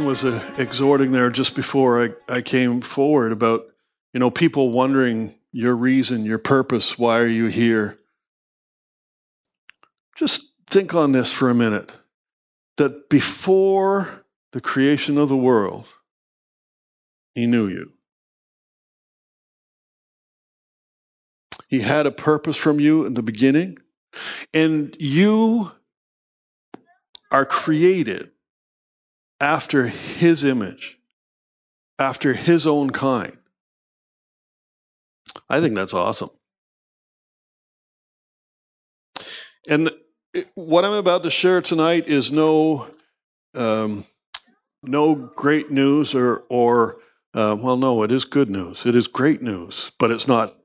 Was uh, exhorting there just before I, I came forward about, you know, people wondering your reason, your purpose, why are you here? Just think on this for a minute that before the creation of the world, he knew you. He had a purpose from you in the beginning, and you are created after his image, after his own kind. I think that's awesome. And what I'm about to share tonight is no, um, no great news or, or uh, well, no, it is good news. It is great news, but it's not.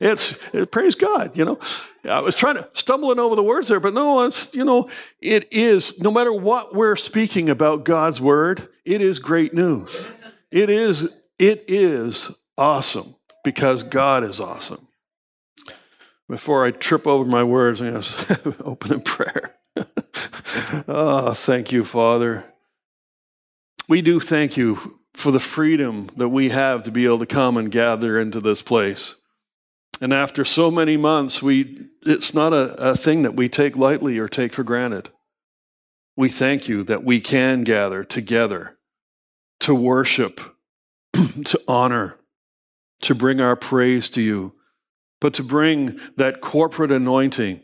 It's it, praise God, you know. I was trying to stumbling over the words there, but no, it's you know, it is no matter what we're speaking about God's word, it is great news. It is it is awesome because God is awesome. Before I trip over my words, I'm going to open in prayer. oh, thank you, Father. We do thank you for the freedom that we have to be able to come and gather into this place. And after so many months, we, it's not a, a thing that we take lightly or take for granted. We thank you that we can gather together to worship, to honor, to bring our praise to you, but to bring that corporate anointing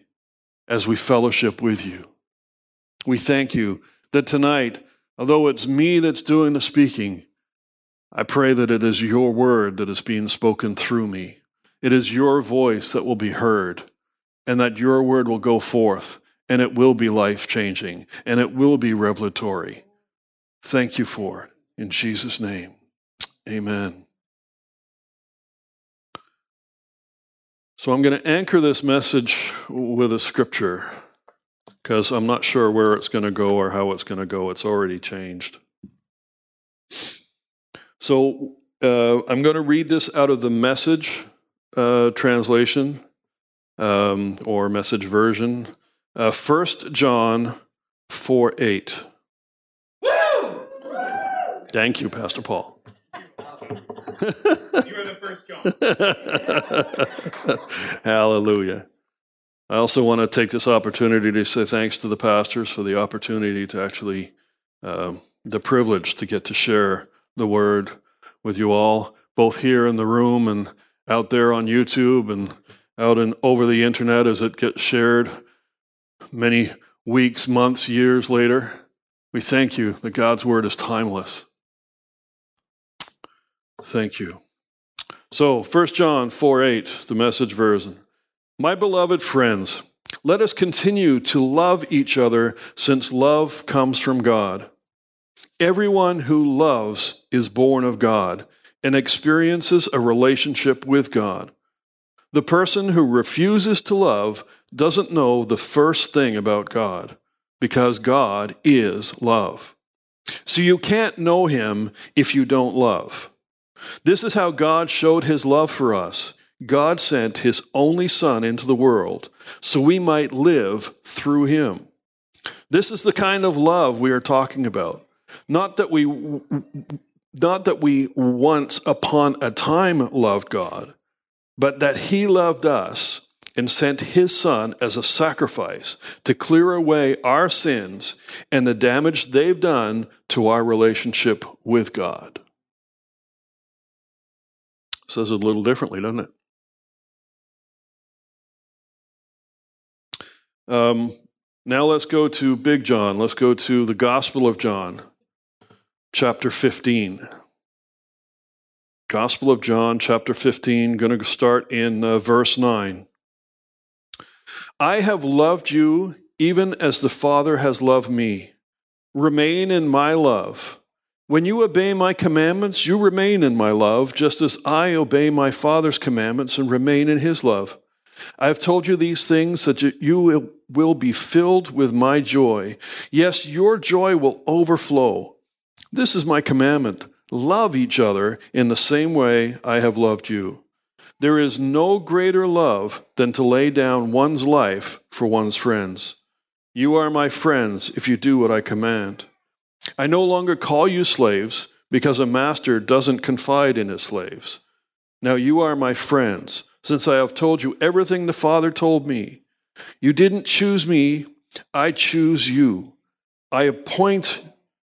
as we fellowship with you. We thank you that tonight, although it's me that's doing the speaking, I pray that it is your word that is being spoken through me. It is your voice that will be heard, and that your word will go forth, and it will be life changing, and it will be revelatory. Thank you for it. In Jesus' name, amen. So I'm going to anchor this message with a scripture because I'm not sure where it's going to go or how it's going to go. It's already changed. So uh, I'm going to read this out of the message uh, translation um, or message version. Uh, John 4 8. Woo! Thank you, Pastor Paul. you are the first John. Hallelujah. I also want to take this opportunity to say thanks to the pastors for the opportunity to actually, uh, the privilege to get to share the word with you all, both here in the room and out there on YouTube and out and over the internet as it gets shared many weeks, months, years later. We thank you that God's word is timeless. Thank you. So, 1 John 4 8, the message version. My beloved friends, let us continue to love each other since love comes from God. Everyone who loves is born of God and experiences a relationship with God. The person who refuses to love doesn't know the first thing about God because God is love. So you can't know him if you don't love. This is how God showed his love for us. God sent his only Son into the world so we might live through him. This is the kind of love we are talking about. Not that we not that we once upon a time loved God, but that he loved us and sent his son as a sacrifice to clear away our sins and the damage they've done to our relationship with God. Says it a little differently, doesn't it? Um, now let's go to Big John. Let's go to the Gospel of John, chapter 15. Gospel of John, chapter 15, going to start in uh, verse 9. I have loved you even as the Father has loved me. Remain in my love. When you obey my commandments, you remain in my love, just as I obey my Father's commandments and remain in his love. I have told you these things so that you will be filled with my joy. Yes, your joy will overflow. This is my commandment love each other in the same way I have loved you. There is no greater love than to lay down one's life for one's friends. You are my friends if you do what I command. I no longer call you slaves because a master doesn't confide in his slaves. Now you are my friends, since I have told you everything the Father told me. You didn't choose me, I choose you. I appoint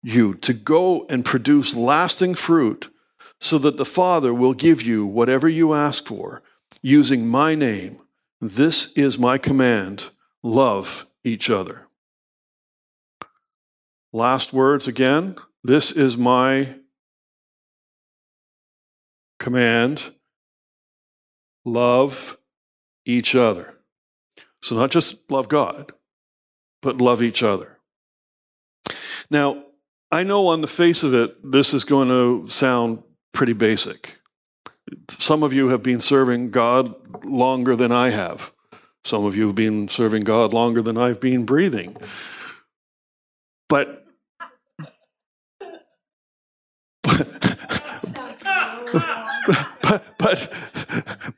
you to go and produce lasting fruit so that the Father will give you whatever you ask for using my name. This is my command love each other. Last words again. This is my command love each other. So, not just love God, but love each other. Now, I know on the face of it, this is going to sound pretty basic. Some of you have been serving God longer than I have. Some of you have been serving God longer than I've been breathing. But but, but,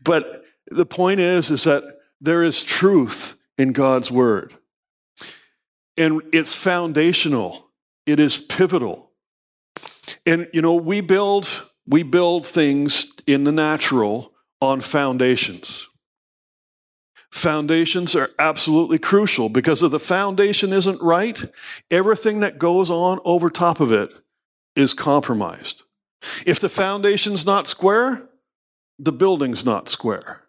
but the point is, is that there is truth in God's word. And it's foundational. It is pivotal. And you know, we build we build things in the natural on foundations. Foundations are absolutely crucial because if the foundation isn't right, everything that goes on over top of it is compromised. If the foundation's not square, the building's not square.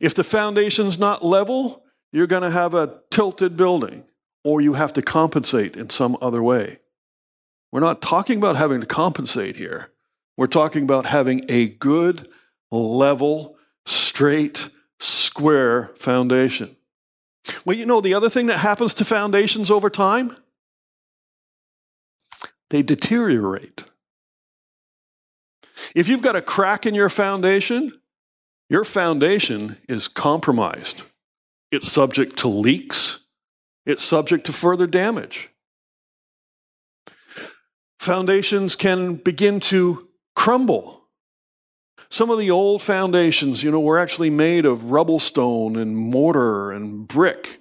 If the foundation's not level, you're going to have a tilted building or you have to compensate in some other way. We're not talking about having to compensate here. We're talking about having a good, level, straight, square foundation. Well, you know, the other thing that happens to foundations over time? They deteriorate. If you've got a crack in your foundation, your foundation is compromised. It's subject to leaks, it's subject to further damage. Foundations can begin to crumble. Some of the old foundations, you know, were actually made of rubble stone and mortar and brick.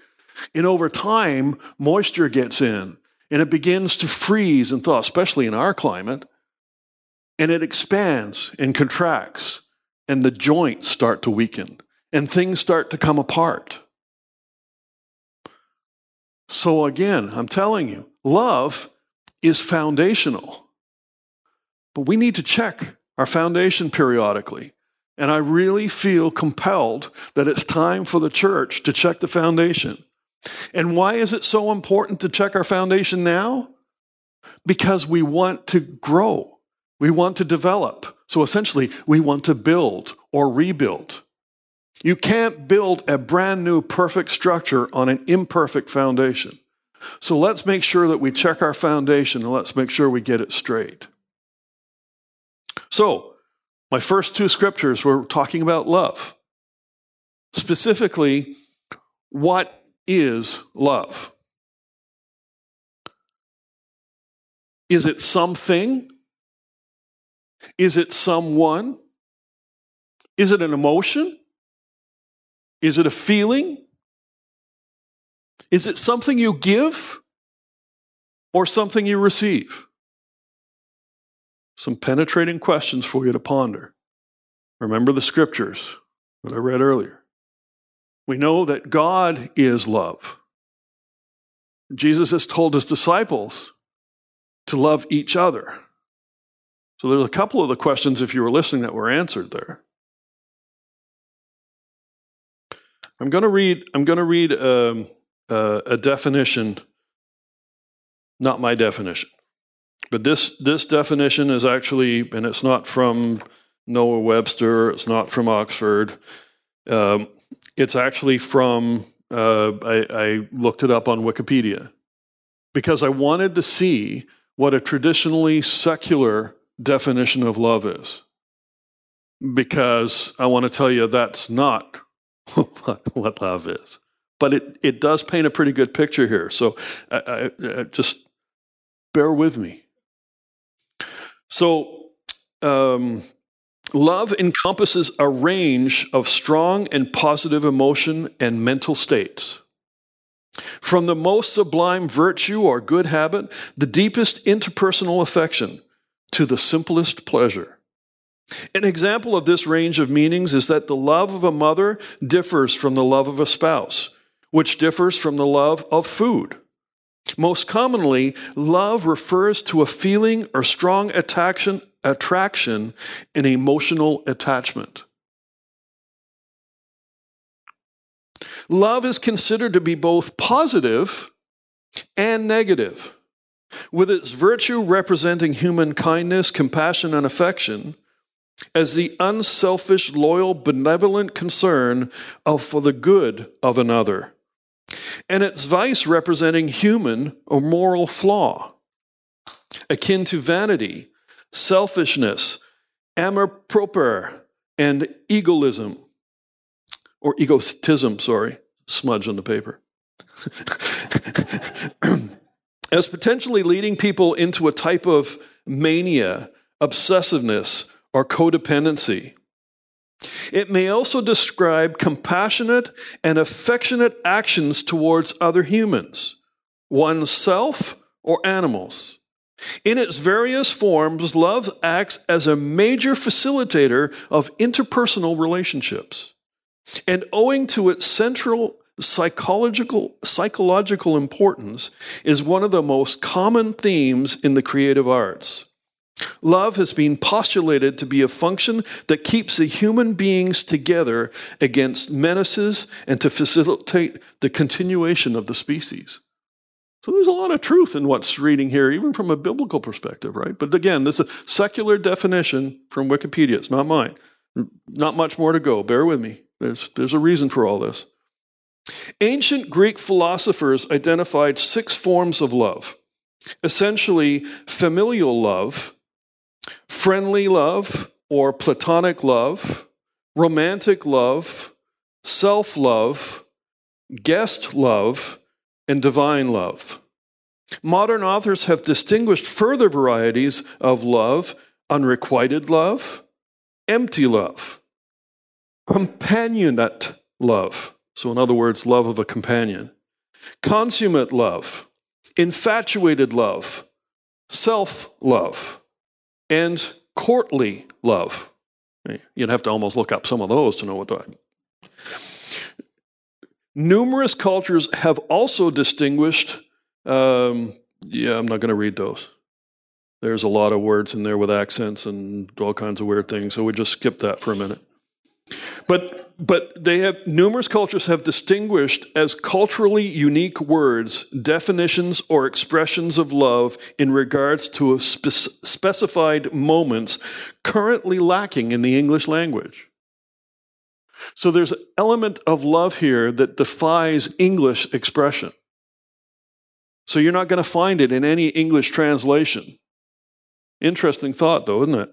And over time, moisture gets in and it begins to freeze and thaw, especially in our climate and it expands and contracts, and the joints start to weaken, and things start to come apart. So, again, I'm telling you, love is foundational. But we need to check our foundation periodically. And I really feel compelled that it's time for the church to check the foundation. And why is it so important to check our foundation now? Because we want to grow. We want to develop. So essentially, we want to build or rebuild. You can't build a brand new perfect structure on an imperfect foundation. So let's make sure that we check our foundation and let's make sure we get it straight. So, my first two scriptures were talking about love. Specifically, what is love? Is it something is it someone? Is it an emotion? Is it a feeling? Is it something you give or something you receive? Some penetrating questions for you to ponder. Remember the scriptures that I read earlier. We know that God is love. Jesus has told his disciples to love each other. So there's a couple of the questions, if you were listening, that were answered there. I'm going to read. I'm going to read um, uh, a definition, not my definition, but this this definition is actually, and it's not from Noah Webster. It's not from Oxford. Um, it's actually from. Uh, I, I looked it up on Wikipedia because I wanted to see what a traditionally secular definition of love is. Because I want to tell you that's not what love is. But it, it does paint a pretty good picture here. So I, I, I just bear with me. So, um, love encompasses a range of strong and positive emotion and mental states. From the most sublime virtue or good habit, the deepest interpersonal affection, to the simplest pleasure. An example of this range of meanings is that the love of a mother differs from the love of a spouse, which differs from the love of food. Most commonly, love refers to a feeling or strong attraction, attraction and emotional attachment. Love is considered to be both positive and negative, with its virtue representing human kindness, compassion, and affection as the unselfish, loyal, benevolent concern of for the good of another, and its vice representing human or moral flaw, akin to vanity, selfishness, amour propre, and egoism, or egotism, sorry, smudge on the paper. As potentially leading people into a type of mania, obsessiveness, or codependency. It may also describe compassionate and affectionate actions towards other humans, oneself, or animals. In its various forms, love acts as a major facilitator of interpersonal relationships. And owing to its central psychological, psychological importance, is one of the most common themes in the creative arts. Love has been postulated to be a function that keeps the human beings together against menaces and to facilitate the continuation of the species. So there's a lot of truth in what's reading here, even from a biblical perspective, right? But again, this is a secular definition from Wikipedia. It's not mine. Not much more to go. Bear with me. There's, there's a reason for all this. Ancient Greek philosophers identified six forms of love essentially, familial love friendly love or platonic love, romantic love, self love, guest love, and divine love. Modern authors have distinguished further varieties of love unrequited love, empty love, companionate love. So, in other words, love of a companion, consummate love, infatuated love, self love and courtly love. You'd have to almost look up some of those to know what that. Numerous cultures have also distinguished. Um, yeah, I'm not going to read those. There's a lot of words in there with accents and all kinds of weird things, so we just skip that for a minute. But but they have numerous cultures have distinguished as culturally unique words definitions or expressions of love in regards to spe- specified moments currently lacking in the english language. So there's an element of love here that defies english expression. So you're not going to find it in any english translation. Interesting thought though isn't it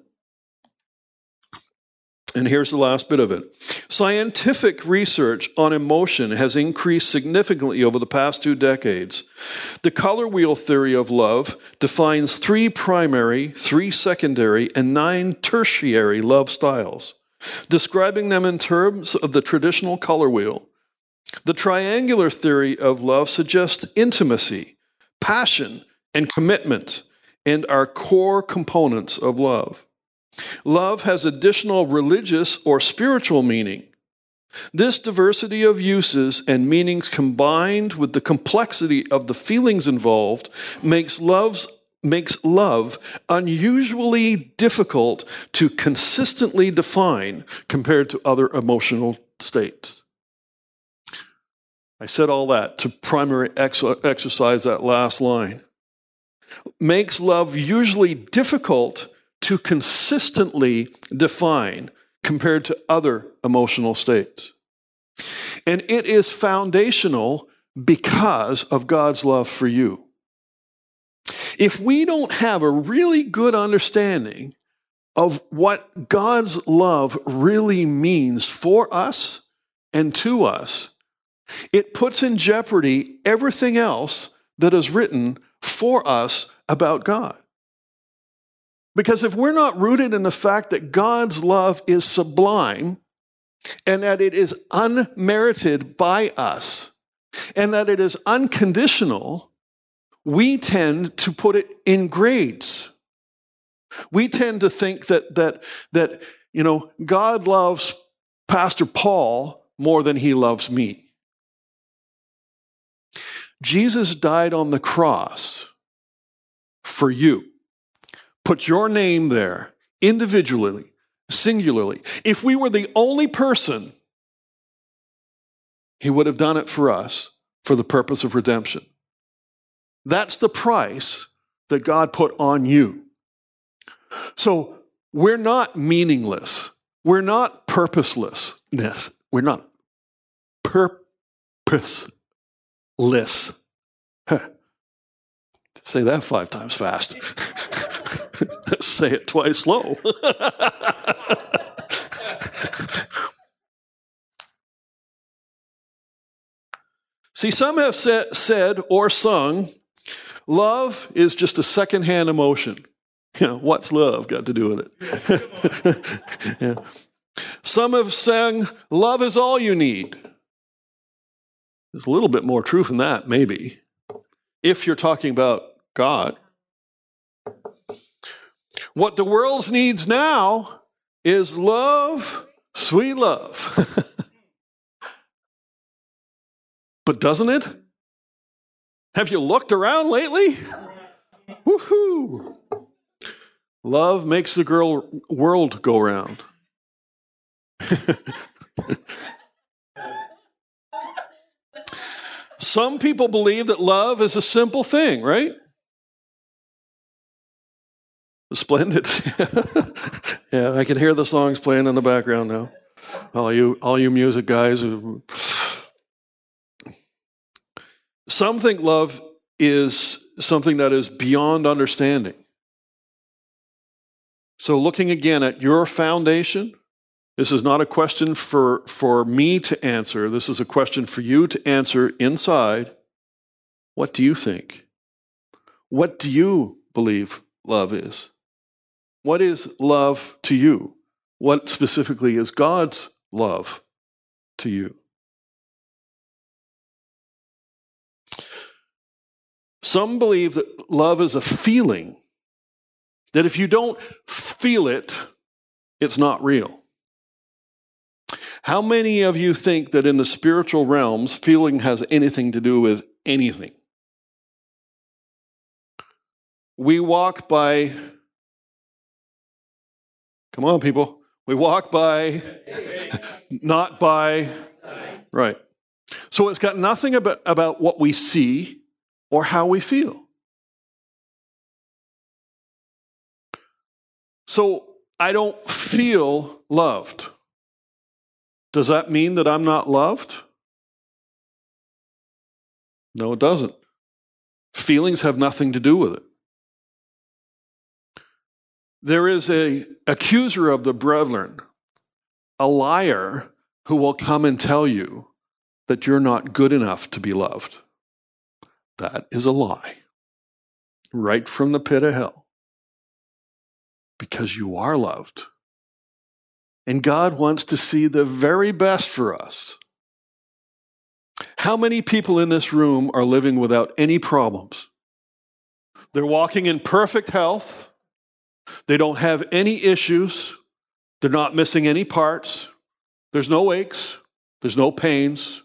and here's the last bit of it. Scientific research on emotion has increased significantly over the past two decades. The color wheel theory of love defines three primary, three secondary, and nine tertiary love styles, describing them in terms of the traditional color wheel. The triangular theory of love suggests intimacy, passion, and commitment, and are core components of love. Love has additional religious or spiritual meaning. This diversity of uses and meanings combined with the complexity of the feelings involved makes love's makes love unusually difficult to consistently define compared to other emotional states. I said all that to primary ex- exercise that last line. Makes love usually difficult to consistently define compared to other emotional states. And it is foundational because of God's love for you. If we don't have a really good understanding of what God's love really means for us and to us, it puts in jeopardy everything else that is written for us about God. Because if we're not rooted in the fact that God's love is sublime and that it is unmerited by us, and that it is unconditional, we tend to put it in grades. We tend to think that, that, that you know, God loves Pastor Paul more than he loves me. Jesus died on the cross for you. Put your name there individually, singularly. If we were the only person, he would have done it for us for the purpose of redemption. That's the price that God put on you. So we're not meaningless. We're not purposelessness. We're not purposeless. Say that five times fast. Say it twice slow. See, some have said or sung, love is just a secondhand emotion. You know, what's love got to do with it? yeah. Some have sung, love is all you need. There's a little bit more truth in that, maybe, if you're talking about God. What the world needs now is love, sweet love. but doesn't it? Have you looked around lately? Woohoo! Love makes the girl world go round. Some people believe that love is a simple thing, right? Splendid. yeah, I can hear the songs playing in the background now. All you, all you music guys. Some think love is something that is beyond understanding. So, looking again at your foundation, this is not a question for, for me to answer. This is a question for you to answer inside. What do you think? What do you believe love is? What is love to you? What specifically is God's love to you? Some believe that love is a feeling, that if you don't feel it, it's not real. How many of you think that in the spiritual realms, feeling has anything to do with anything? We walk by Come on, people. We walk by, not by. Right. So it's got nothing about, about what we see or how we feel. So I don't feel loved. Does that mean that I'm not loved? No, it doesn't. Feelings have nothing to do with it. There is a accuser of the brethren, a liar who will come and tell you that you're not good enough to be loved. That is a lie. Right from the pit of hell. Because you are loved. And God wants to see the very best for us. How many people in this room are living without any problems? They're walking in perfect health. They don't have any issues. They're not missing any parts. There's no aches. There's no pains.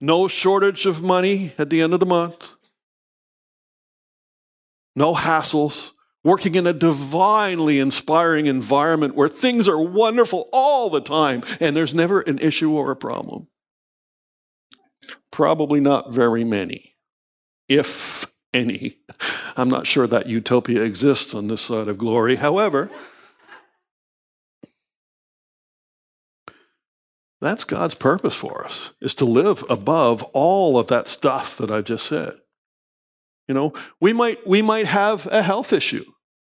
No shortage of money at the end of the month. No hassles. Working in a divinely inspiring environment where things are wonderful all the time and there's never an issue or a problem. Probably not very many, if any. I'm not sure that utopia exists on this side of glory. However, that's God's purpose for us, is to live above all of that stuff that I just said. You know, we might, we might have a health issue.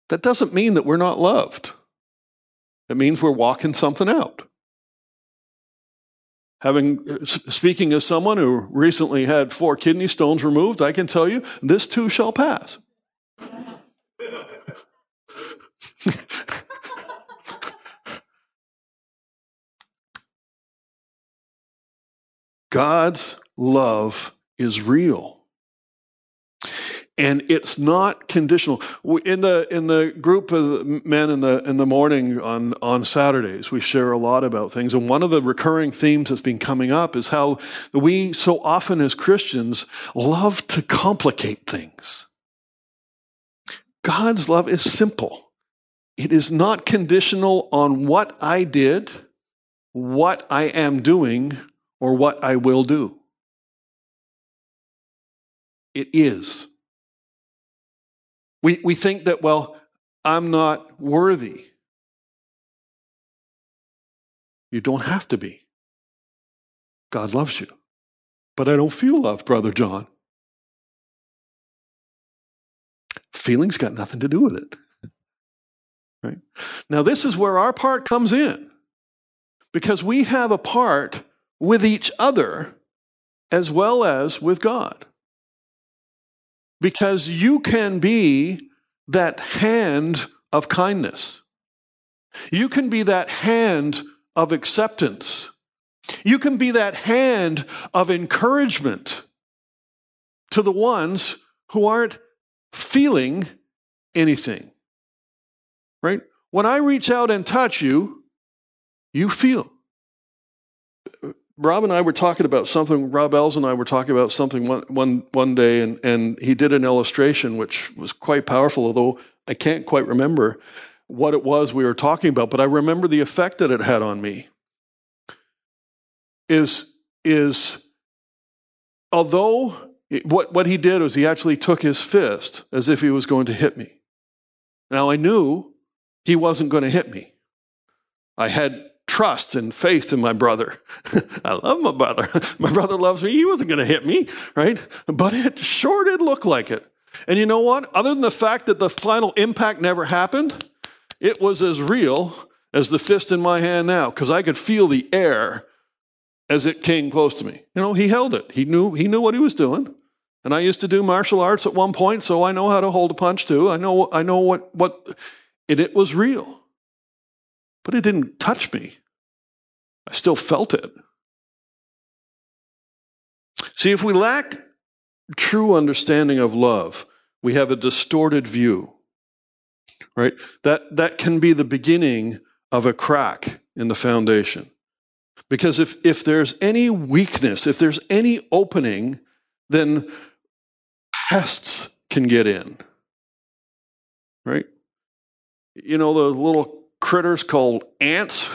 That doesn't mean that we're not loved. It means we're walking something out. Having speaking as someone who recently had four kidney stones removed, I can tell you this too shall pass. God's love is real. And it's not conditional. In the in the group of men in the in the morning on on Saturdays, we share a lot about things. And one of the recurring themes that's been coming up is how we so often as Christians love to complicate things. God's love is simple. It is not conditional on what I did, what I am doing, or what I will do. It is. We, we think that, well, I'm not worthy. You don't have to be. God loves you. But I don't feel loved, Brother John. Feelings got nothing to do with it. Right? Now, this is where our part comes in because we have a part with each other as well as with God because you can be that hand of kindness. You can be that hand of acceptance. You can be that hand of encouragement to the ones who aren't feeling anything. Right? When I reach out and touch you, you feel. Rob and I were talking about something, Rob Ells and I were talking about something one, one, one day, and, and he did an illustration which was quite powerful, although I can't quite remember what it was we were talking about, but I remember the effect that it had on me. Is, is although what, what he did was he actually took his fist as if he was going to hit me. Now I knew he wasn't going to hit me. I had trust and faith in my brother. I love my brother. my brother loves me. He wasn't going to hit me, right? But it sure did look like it. And you know what? Other than the fact that the final impact never happened, it was as real as the fist in my hand now because I could feel the air as it came close to me. You know, he held it. He knew he knew what he was doing. And I used to do martial arts at one point, so I know how to hold a punch too. I know I know what what and it was real. But it didn't touch me. I still felt it. See, if we lack true understanding of love, we have a distorted view. Right? That, that can be the beginning of a crack in the foundation. Because if, if there's any weakness, if there's any opening, then pests can get in. Right? You know, those little critters called ants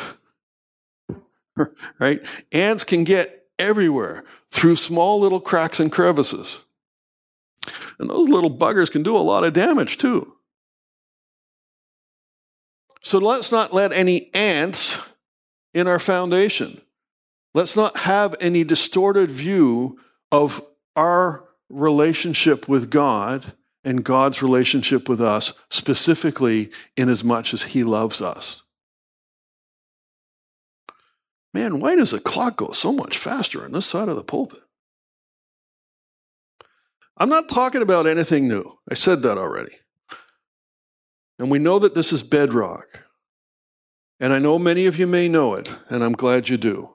right? Ants can get everywhere through small little cracks and crevices. And those little buggers can do a lot of damage too. So let's not let any ants in our foundation. Let's not have any distorted view of our relationship with God and God's relationship with us, specifically in as much as He loves us. Man, why does the clock go so much faster on this side of the pulpit? I'm not talking about anything new. I said that already. And we know that this is bedrock. And I know many of you may know it, and I'm glad you do.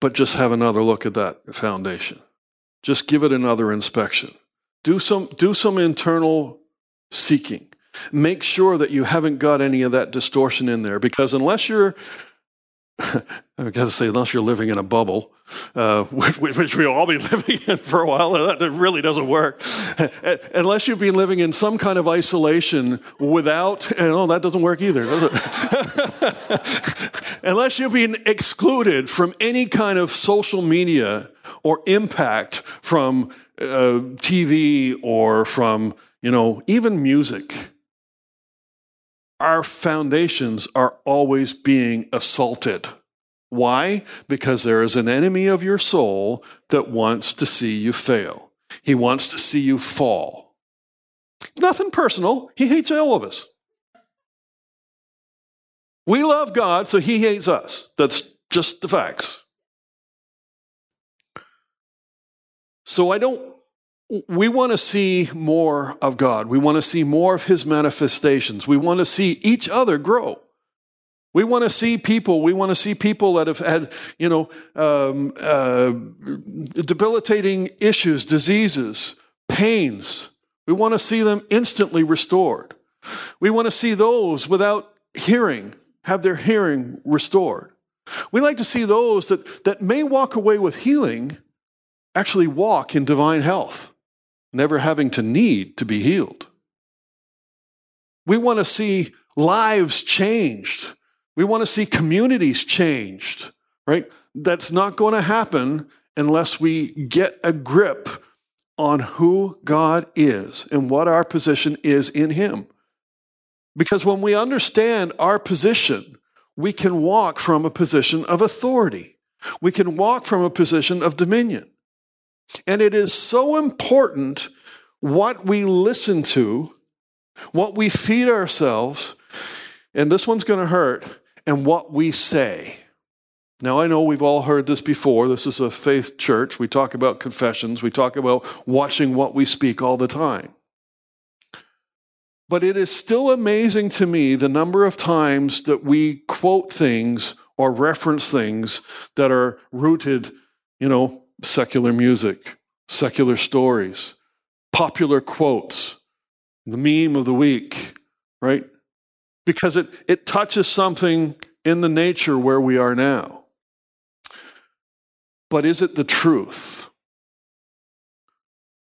But just have another look at that foundation. Just give it another inspection. Do some, do some internal seeking. Make sure that you haven't got any of that distortion in there because unless you're I've got to say, unless you're living in a bubble, uh, which, which, we'll all be living in for a while, that really doesn't work. unless you've been living in some kind of isolation without, and oh, that doesn't work either, does it? unless you've been excluded from any kind of social media or impact from uh, TV or from, you know, even music our foundations are always being assaulted. Why? Because there is an enemy of your soul that wants to see you fail. He wants to see you fall. Nothing personal. He hates all of us. We love God, so he hates us. That's just the facts. So I don't we want to see more of God. We want to see more of His manifestations. We want to see each other grow. We want to see people. We want to see people that have had, you know, um, uh, debilitating issues, diseases, pains. We want to see them instantly restored. We want to see those without hearing have their hearing restored. We like to see those that, that may walk away with healing actually walk in divine health, never having to need to be healed. We want to see lives changed. We want to see communities changed, right? That's not going to happen unless we get a grip on who God is and what our position is in Him. Because when we understand our position, we can walk from a position of authority. We can walk from a position of dominion. And it is so important what we listen to, what we feed ourselves, and this one's going to hurt, and what we say. Now, I know we've all heard this before. This is a faith church. We talk about confessions, we talk about watching what we speak all the time. But it is still amazing to me the number of times that we quote things or reference things that are rooted, you know, secular music, secular stories, popular quotes, the meme of the week, right? Because it, it touches something in the nature where we are now. But is it the truth?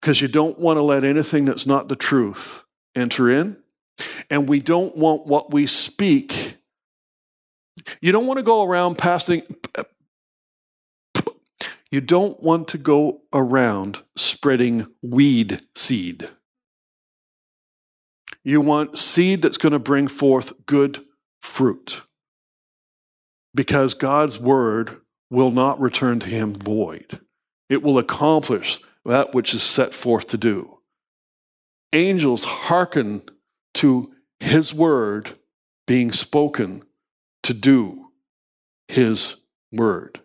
Because you don't want to let anything that's not the truth enter in. And we don't want what we speak. You don't want to go around passing. You don't want to go around spreading weed seed. You want seed that's going to bring forth good fruit. Because God's word will not return to him void, it will accomplish that which is set forth to do angels hearken to his word being spoken to do his word.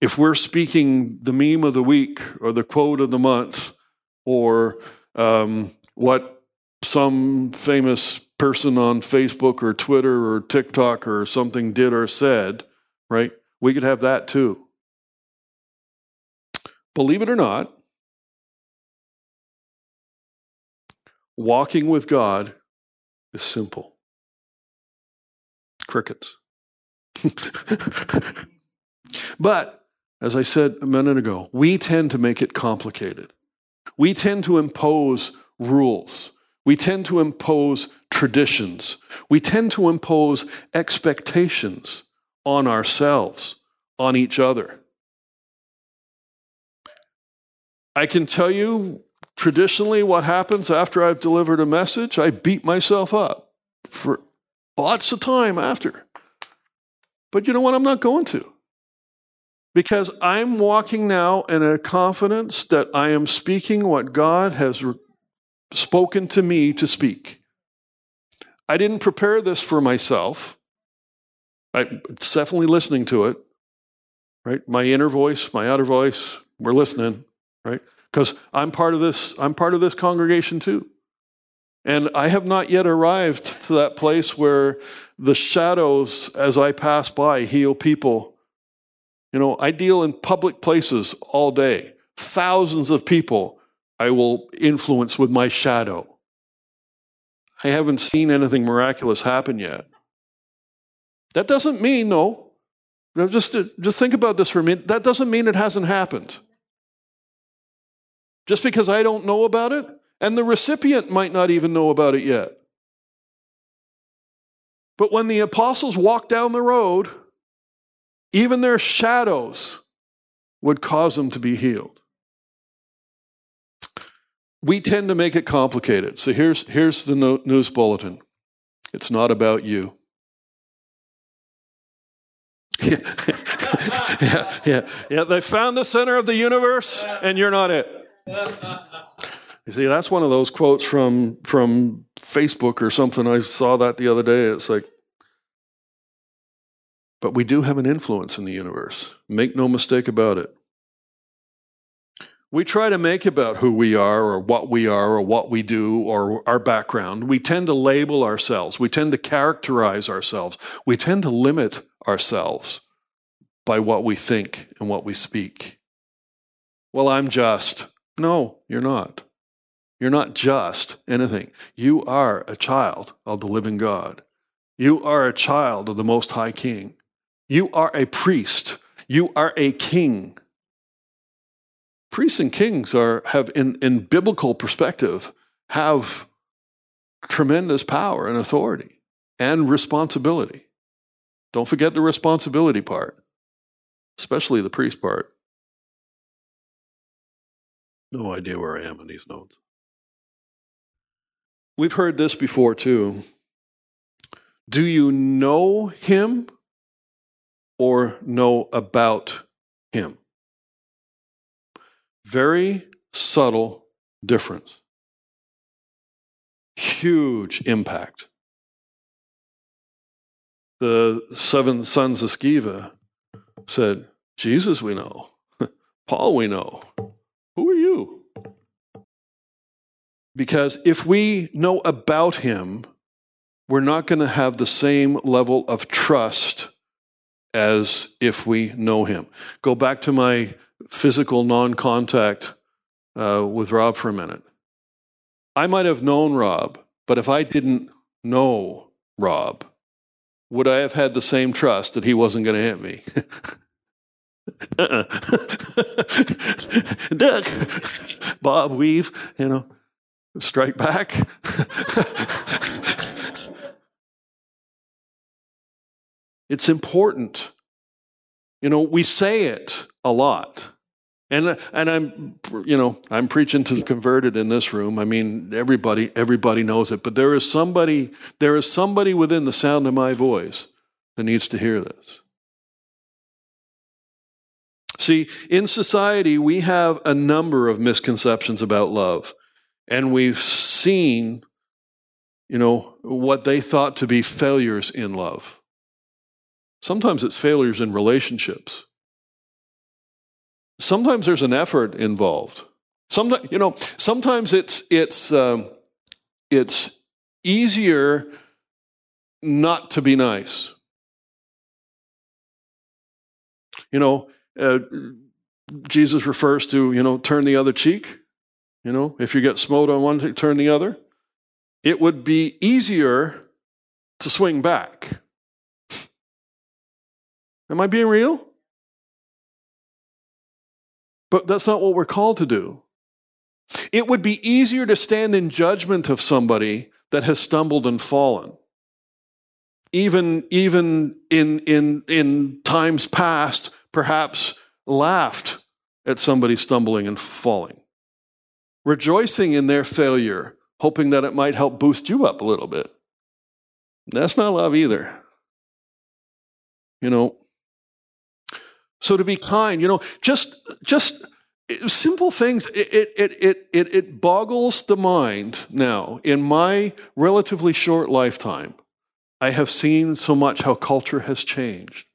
If we're speaking the meme of the week or the quote of the month or um, what some famous person on Facebook or Twitter or TikTok or something did or said, right? We could have that too. Believe it or not, Walking with God is simple. Crickets. but, as I said a minute ago, we tend to make it complicated. We tend to impose rules. We tend to impose traditions. We tend to impose expectations on ourselves, on each other. I can tell you traditionally, what happens after I've delivered a message, I beat myself up for lots of time after. But you know what? I'm not going to. Because I'm walking now in a confidence that I am speaking what God has re- spoken to me to speak. I didn't prepare this for myself. I'm definitely listening to it, right? My inner voice, my outer voice, we're listening, right? because I'm part of this I'm part of this congregation too. And I have not yet arrived to that place where the shadows as I pass by heal people. You know, I deal in public places all day. Thousands of people I will influence with my shadow. I haven't seen anything miraculous happen yet. That doesn't mean, no, just, just think about this for a minute. That doesn't mean it hasn't happened just because I don't know about it, and the recipient might not even know about it yet. But when the apostles walked down the road, even their shadows would cause them to be healed. We tend to make it complicated. So here's, here's the news bulletin it's not about you. yeah, yeah, yeah, yeah. They found the center of the universe, and you're not it. You see, that's one of those quotes from from Facebook or something. I saw that the other day. It's like, but we do have an influence in the universe. Make no mistake about it. we try to make about who we are or what we are or what we do or our background. We tend to label ourselves. We tend to characterize ourselves. We tend to limit ourselves by what we think and what we speak. Well, I'm just. No, you're not. You're not just anything. You are a child of the living God. You are a child of the Most High King. You are a priest. You are a king. Priests and kings are have in, in biblical perspective have tremendous power and authority and responsibility. Don't forget the responsibility part, especially the priest part. No idea where I am in these notes. We've heard this before too. Do you know him or know about him? Very subtle difference. Huge impact. The seven sons of Sceva said, Jesus we know, Paul we know. Who are you? Because if we know about him, we're not going to have the same level of trust as if we know him. Go back to my physical non contact uh, with Rob for a minute. I might have known Rob, but if I didn't know Rob, would I have had the same trust that he wasn't going to hit me? uh-uh. Duck, Bob, weave, you know, strike back. it's important. You know, we say it a lot. And, and I'm, you know, I'm preaching to the converted in this room. I mean, everybody, everybody knows it. But there is somebody, there is somebody within the sound of my voice that needs to hear this. See, in society, we have a number of misconceptions about love. And we've seen, you know, what they thought to be failures in love. Sometimes it's failures in relationships. Sometimes there's an effort involved. Sometimes, you know, sometimes it's it's um, it's easier not to be nice. You know, uh, Jesus refers to you know turn the other cheek. You know, if you get smote on one, turn the other. It would be easier to swing back. Am I being real? But that's not what we're called to do. It would be easier to stand in judgment of somebody that has stumbled and fallen. Even, even in, in, in times past, perhaps laughed at somebody stumbling and falling. Rejoicing in their failure, hoping that it might help boost you up a little bit. That's not love either. You know, so to be kind, you know, just just simple things. It it it it it boggles the mind now. In my relatively short lifetime, I have seen so much how culture has changed.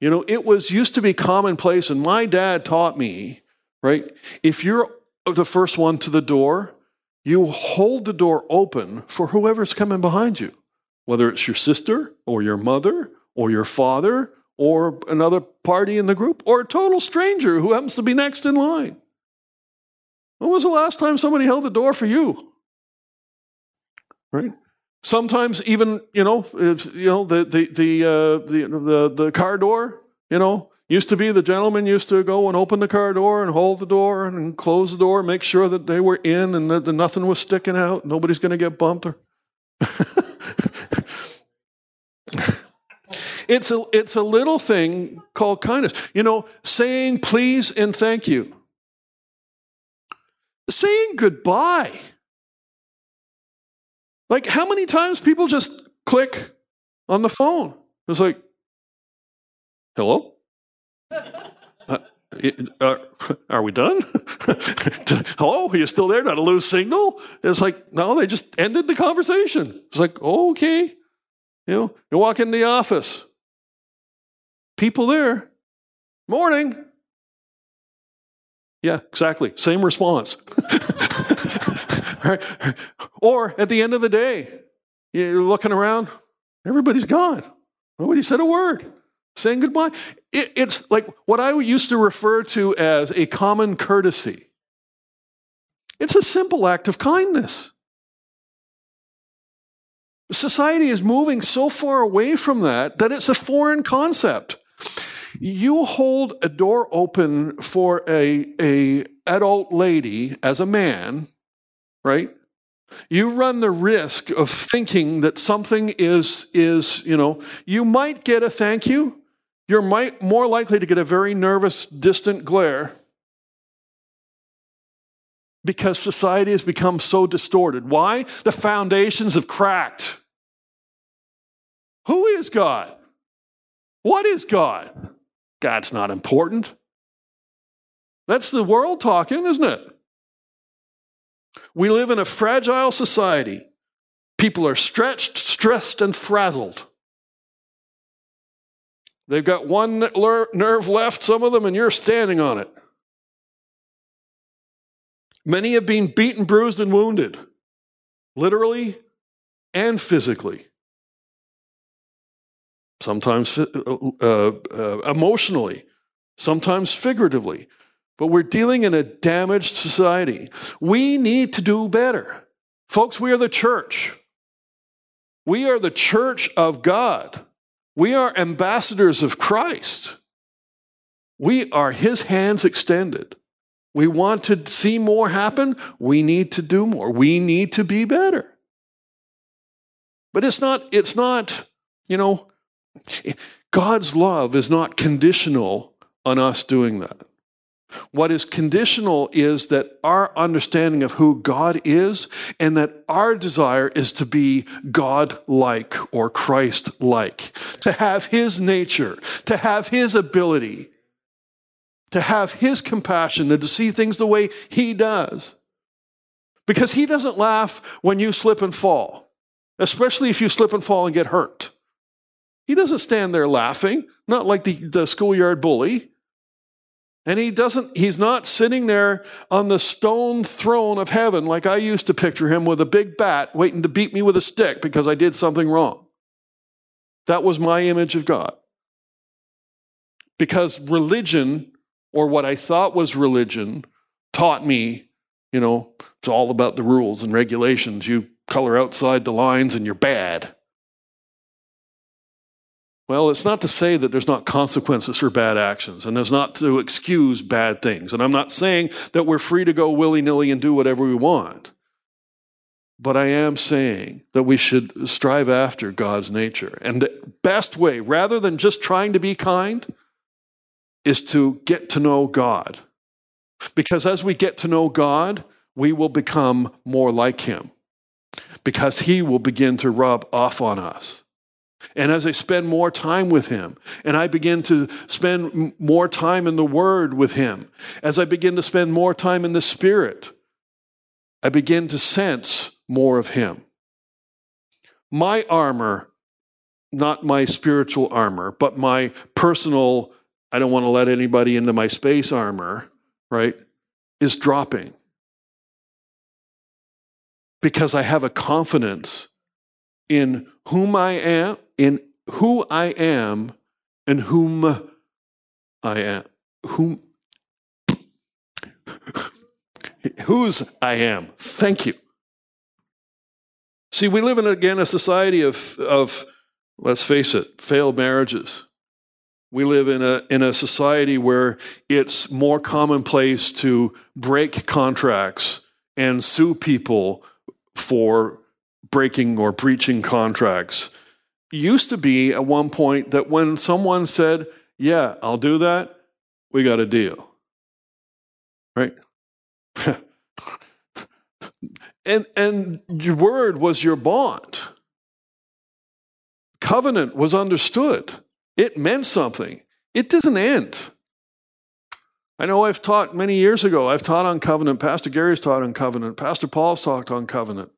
You know, it was used to be commonplace, and my dad taught me, right? If you're the first one to the door, you hold the door open for whoever's coming behind you, whether it's your sister or your mother or your father or another party in the group, or a total stranger who happens to be next in line. When was the last time somebody held the door for you? Right? Sometimes even, you know, you know, the the the, uh, the the the car door, you know, used to be the gentleman used to go and open the car door and hold the door and close the door, make sure that they were in and that nothing was sticking out, nobody's going to get bumped or It's a, it's a little thing called kindness. You know, saying please and thank you. Saying goodbye. Like, how many times people just click on the phone? It's like, hello? Uh, uh, are we done? hello? Are you still there? Not a loose signal? It's like, no, they just ended the conversation. It's like, okay. You know, you walk in the office people there. Morning. Yeah, exactly. Same response. right? Or at the end of the day, you're looking around, everybody's gone. Nobody said a word. Saying goodbye. It, it's like what I used to refer to as a common courtesy. It's a simple act of kindness. Society is moving so far away from that that it's a foreign concept. You hold a door open for a, a adult lady as a man, right? You run the risk of thinking that something is, is, you know, you might get a thank you. You're might, more likely to get a very nervous, distant glare because society has become so distorted. Why? The foundations have cracked. Who is God? What is God? God's not important. That's the world talking, isn't it? We live in a fragile society. People are stretched, stressed, and frazzled. They've got one nerve left, some of them, and you're standing on it. Many have been beaten, bruised, and wounded, literally and physically. Sometimes uh, uh, uh, emotionally, sometimes figuratively. But we're dealing in a damaged society. We need to do better. Folks, we are the church. We are the church of God. We are ambassadors of Christ. We are his hands extended. We want to see more happen. We need to do more. We need to be better. But it's not, it's not, you know, God's love is not conditional on us doing that. What is conditional is that our understanding of who God is and that our desire is to be God like or Christ like, to have His nature, to have His ability, to have His compassion, and to see things the way He does. Because He doesn't laugh when you slip and fall, especially if you slip and fall and get hurt. He doesn't stand there laughing, not like the, the schoolyard bully. And he doesn't, he's not sitting there on the stone throne of heaven like I used to picture him with a big bat waiting to beat me with a stick because I did something wrong. That was my image of God. Because religion, or what I thought was religion, taught me, you know, it's all about the rules and regulations. You color outside the lines and you're bad. Well, it's not to say that there's not consequences for bad actions, and there's not to excuse bad things. And I'm not saying that we're free to go willy nilly and do whatever we want. But I am saying that we should strive after God's nature. And the best way, rather than just trying to be kind, is to get to know God. Because as we get to know God, we will become more like Him. Because He will begin to rub off on us. And as I spend more time with Him, and I begin to spend more time in the Word with Him, as I begin to spend more time in the Spirit, I begin to sense more of Him. My armor, not my spiritual armor, but my personal, I don't want to let anybody into my space armor, right, is dropping. Because I have a confidence in whom I am in who I am and whom I am. Whom whose I am. Thank you. See, we live in again a society of, of let's face it, failed marriages. We live in a, in a society where it's more commonplace to break contracts and sue people for breaking or breaching contracts used to be at one point that when someone said, Yeah, I'll do that, we got a deal. Right? and, and your word was your bond. Covenant was understood, it meant something. It doesn't end. I know I've taught many years ago, I've taught on covenant. Pastor Gary's taught on covenant. Pastor Paul's talked on covenant.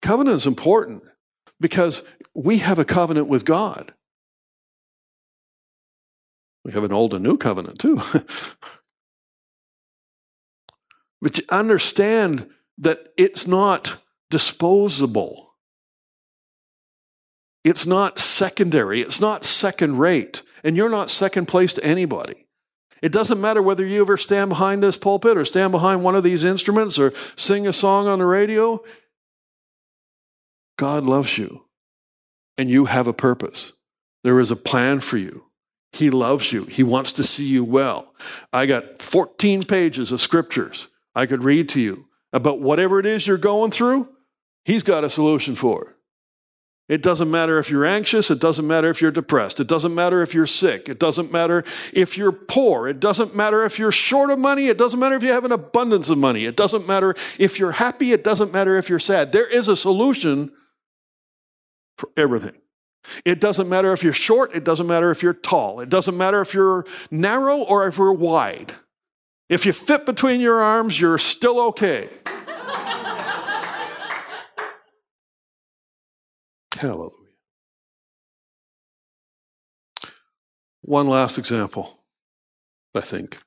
Covenant is important because we have a covenant with God. We have an old and new covenant too. But you understand that it's not disposable. It's not secondary. It's not second rate. And you're not second place to anybody. It doesn't matter whether you ever stand behind this pulpit or stand behind one of these instruments or sing a song on the radio. God loves you and you have a purpose. There is a plan for you. He loves you. He wants to see you well. I got 14 pages of scriptures I could read to you about whatever it is you're going through. He's got a solution for it. It doesn't matter if you're anxious. It doesn't matter if you're depressed. It doesn't matter if you're sick. It doesn't matter if you're poor. It doesn't matter if you're short of money. It doesn't matter if you have an abundance of money. It doesn't matter if you're happy. It doesn't matter if you're sad. There is a solution for everything. It doesn't matter if you're short, it doesn't matter if you're tall, it doesn't matter if you're narrow or if you're wide. If you fit between your arms, you're still okay. Hallelujah. One last example, I think.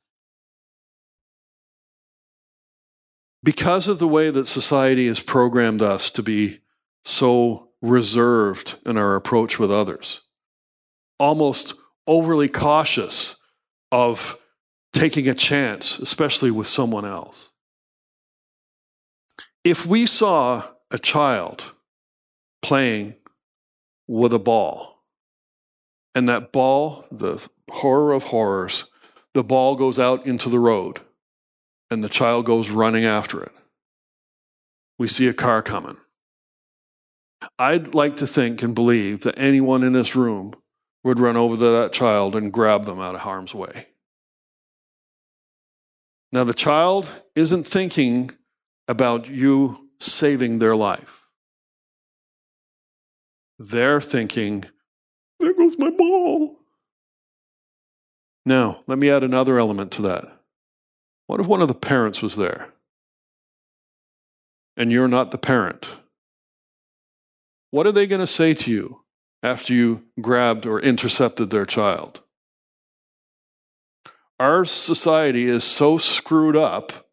Because of the way that society has programmed us to be so reserved in our approach with others, almost overly cautious of taking a chance, especially with someone else. If we saw a child playing with a ball, and that ball, the horror of horrors, the ball goes out into the road, and the child goes running after it. We see a car coming. I'd like to think and believe that anyone in this room would run over to that child and grab them out of harm's way. Now, the child isn't thinking about you saving their life. They're thinking, there goes my ball. Now, let me add another element to that. What if one of the parents was there? And you're not the parent? What are they going to say to you after you grabbed or intercepted their child? Our society is so screwed up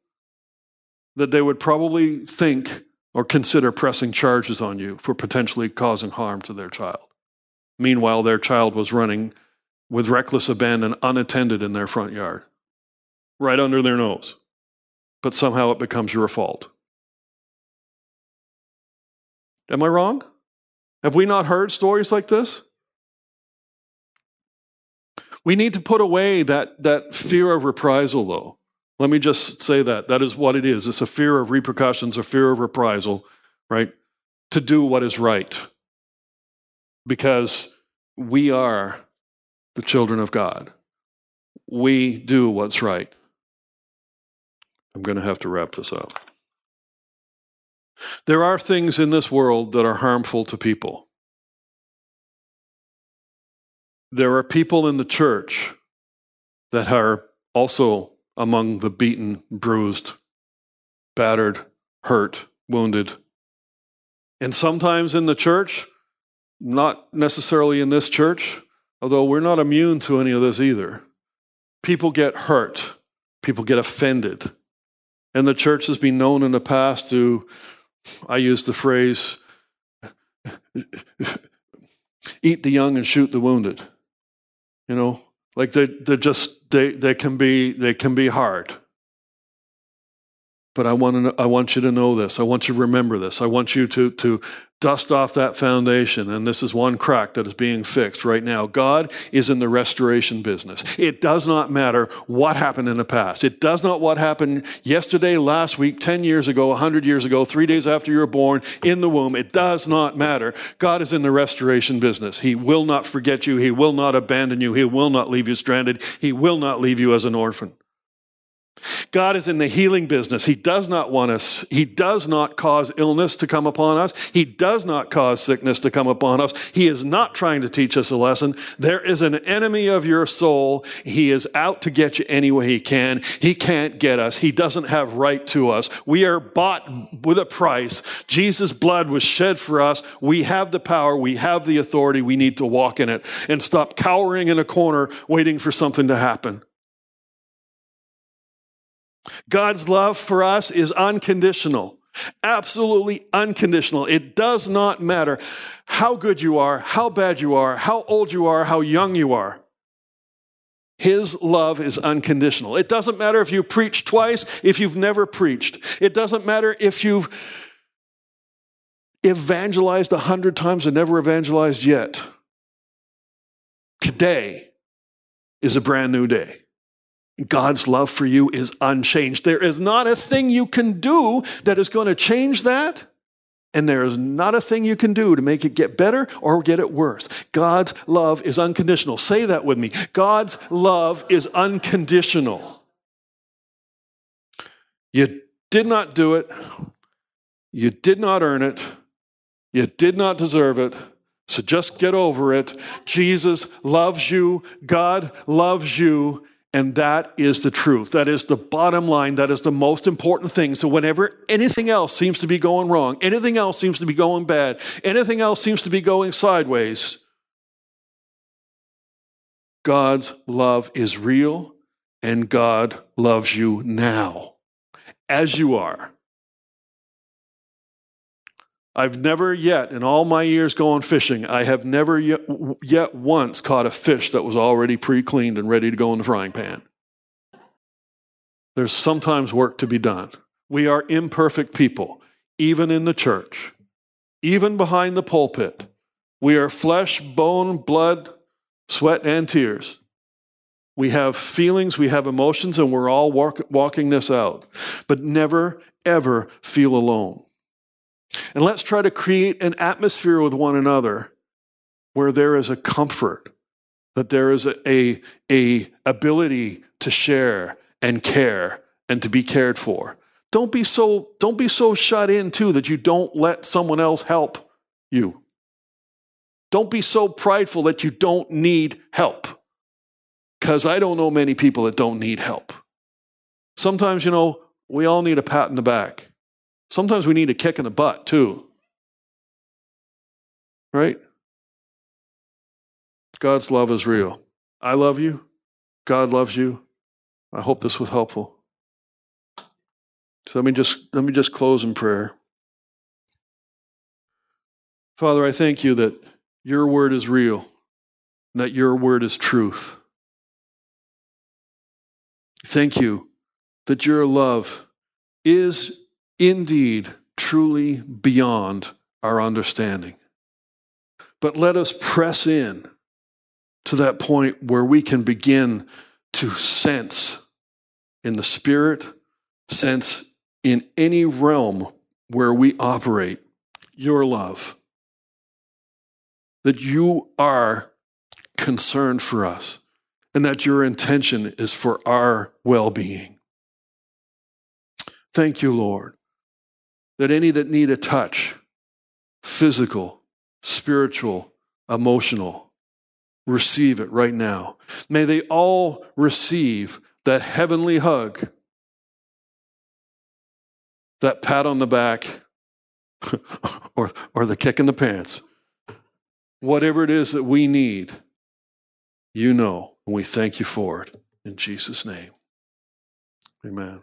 that they would probably think or consider pressing charges on you for potentially causing harm to their child. Meanwhile, their child was running with reckless abandon unattended in their front yard, right under their nose. But somehow it becomes your fault. Am I wrong? Have we not heard stories like this? We need to put away that, that fear of reprisal, though. Let me just say that. That is what it is. It's a fear of repercussions, a fear of reprisal, right? To do what is right. Because we are the children of God. We do what's right. I'm going to have to wrap this up. There are things in this world that are harmful to people. There are people in the church that are also among the beaten, bruised, battered, hurt, wounded. And sometimes in the church, not necessarily in this church, although we're not immune to any of this either, people get hurt, people get offended. And the church has been known in the past to I use the phrase eat the young and shoot the wounded. You know, like they they're just they they can be they can be hard. But I want to I want you to know this. I want you to remember this. I want you to to dust off that foundation. And this is one crack that is being fixed right now. God is in the restoration business. It does not matter what happened in the past. It does not what happened yesterday, last week, 10 years ago, 100 years ago, three days after you were born in the womb. It does not matter. God is in the restoration business. He will not forget you. He will not abandon you. He will not leave you stranded. He will not leave you as an orphan. God is in the healing business. He does not want us, He does not cause illness to come upon us. He does not cause sickness to come upon us. He is not trying to teach us a lesson. There is an enemy of your soul. He is out to get you any way he can. He can't get us. He doesn't have right to us. We are bought with a price. Jesus' blood was shed for us. We have the power. We have the authority. We need to walk in it and stop cowering in a corner waiting for something to happen. God's love for us is unconditional. Absolutely unconditional. It does not matter how good you are, how bad you are, how old you are, how young you are. His love is unconditional. It doesn't matter if you preach twice, if you've never preached. It doesn't matter if you've evangelized a hundred times and never evangelized yet. Today is a brand new day. God's love for you is unchanged. There is not a thing you can do that is going to change that. And there is not a thing you can do to make it get better or get it worse. God's love is unconditional. Say that with me. God's love is unconditional. You did not do it. You did not earn it. You did not deserve it. So just get over it. Jesus loves you. God loves you. And that is the truth. That is the bottom line. That is the most important thing. So, whenever anything else seems to be going wrong, anything else seems to be going bad, anything else seems to be going sideways, God's love is real and God loves you now as you are. I've never yet, in all my years going fishing, I have never yet, yet once caught a fish that was already pre cleaned and ready to go in the frying pan. There's sometimes work to be done. We are imperfect people, even in the church, even behind the pulpit. We are flesh, bone, blood, sweat, and tears. We have feelings, we have emotions, and we're all walk, walking this out. But never, ever feel alone. And let's try to create an atmosphere with one another where there is a comfort, that there is a, a, a ability to share and care and to be cared for. Don't be so don't be so shut in too that you don't let someone else help you. Don't be so prideful that you don't need help. Cuz I don't know many people that don't need help. Sometimes, you know, we all need a pat in the back. Sometimes we need a kick in the butt too. Right? God's love is real. I love you. God loves you. I hope this was helpful. So let me just let me just close in prayer. Father, I thank you that your word is real, and that your word is truth. Thank you that your love is indeed truly beyond our understanding. But let us press in to that point where we can begin to sense in the spirit, sense in any realm where we operate your love. That you are concerned for us and that your intention is for our well being. Thank you, Lord, that any that need a touch, physical, spiritual, emotional, receive it right now. May they all receive that heavenly hug, that pat on the back, or, or the kick in the pants. Whatever it is that we need, you know, and we thank you for it. In Jesus' name, amen.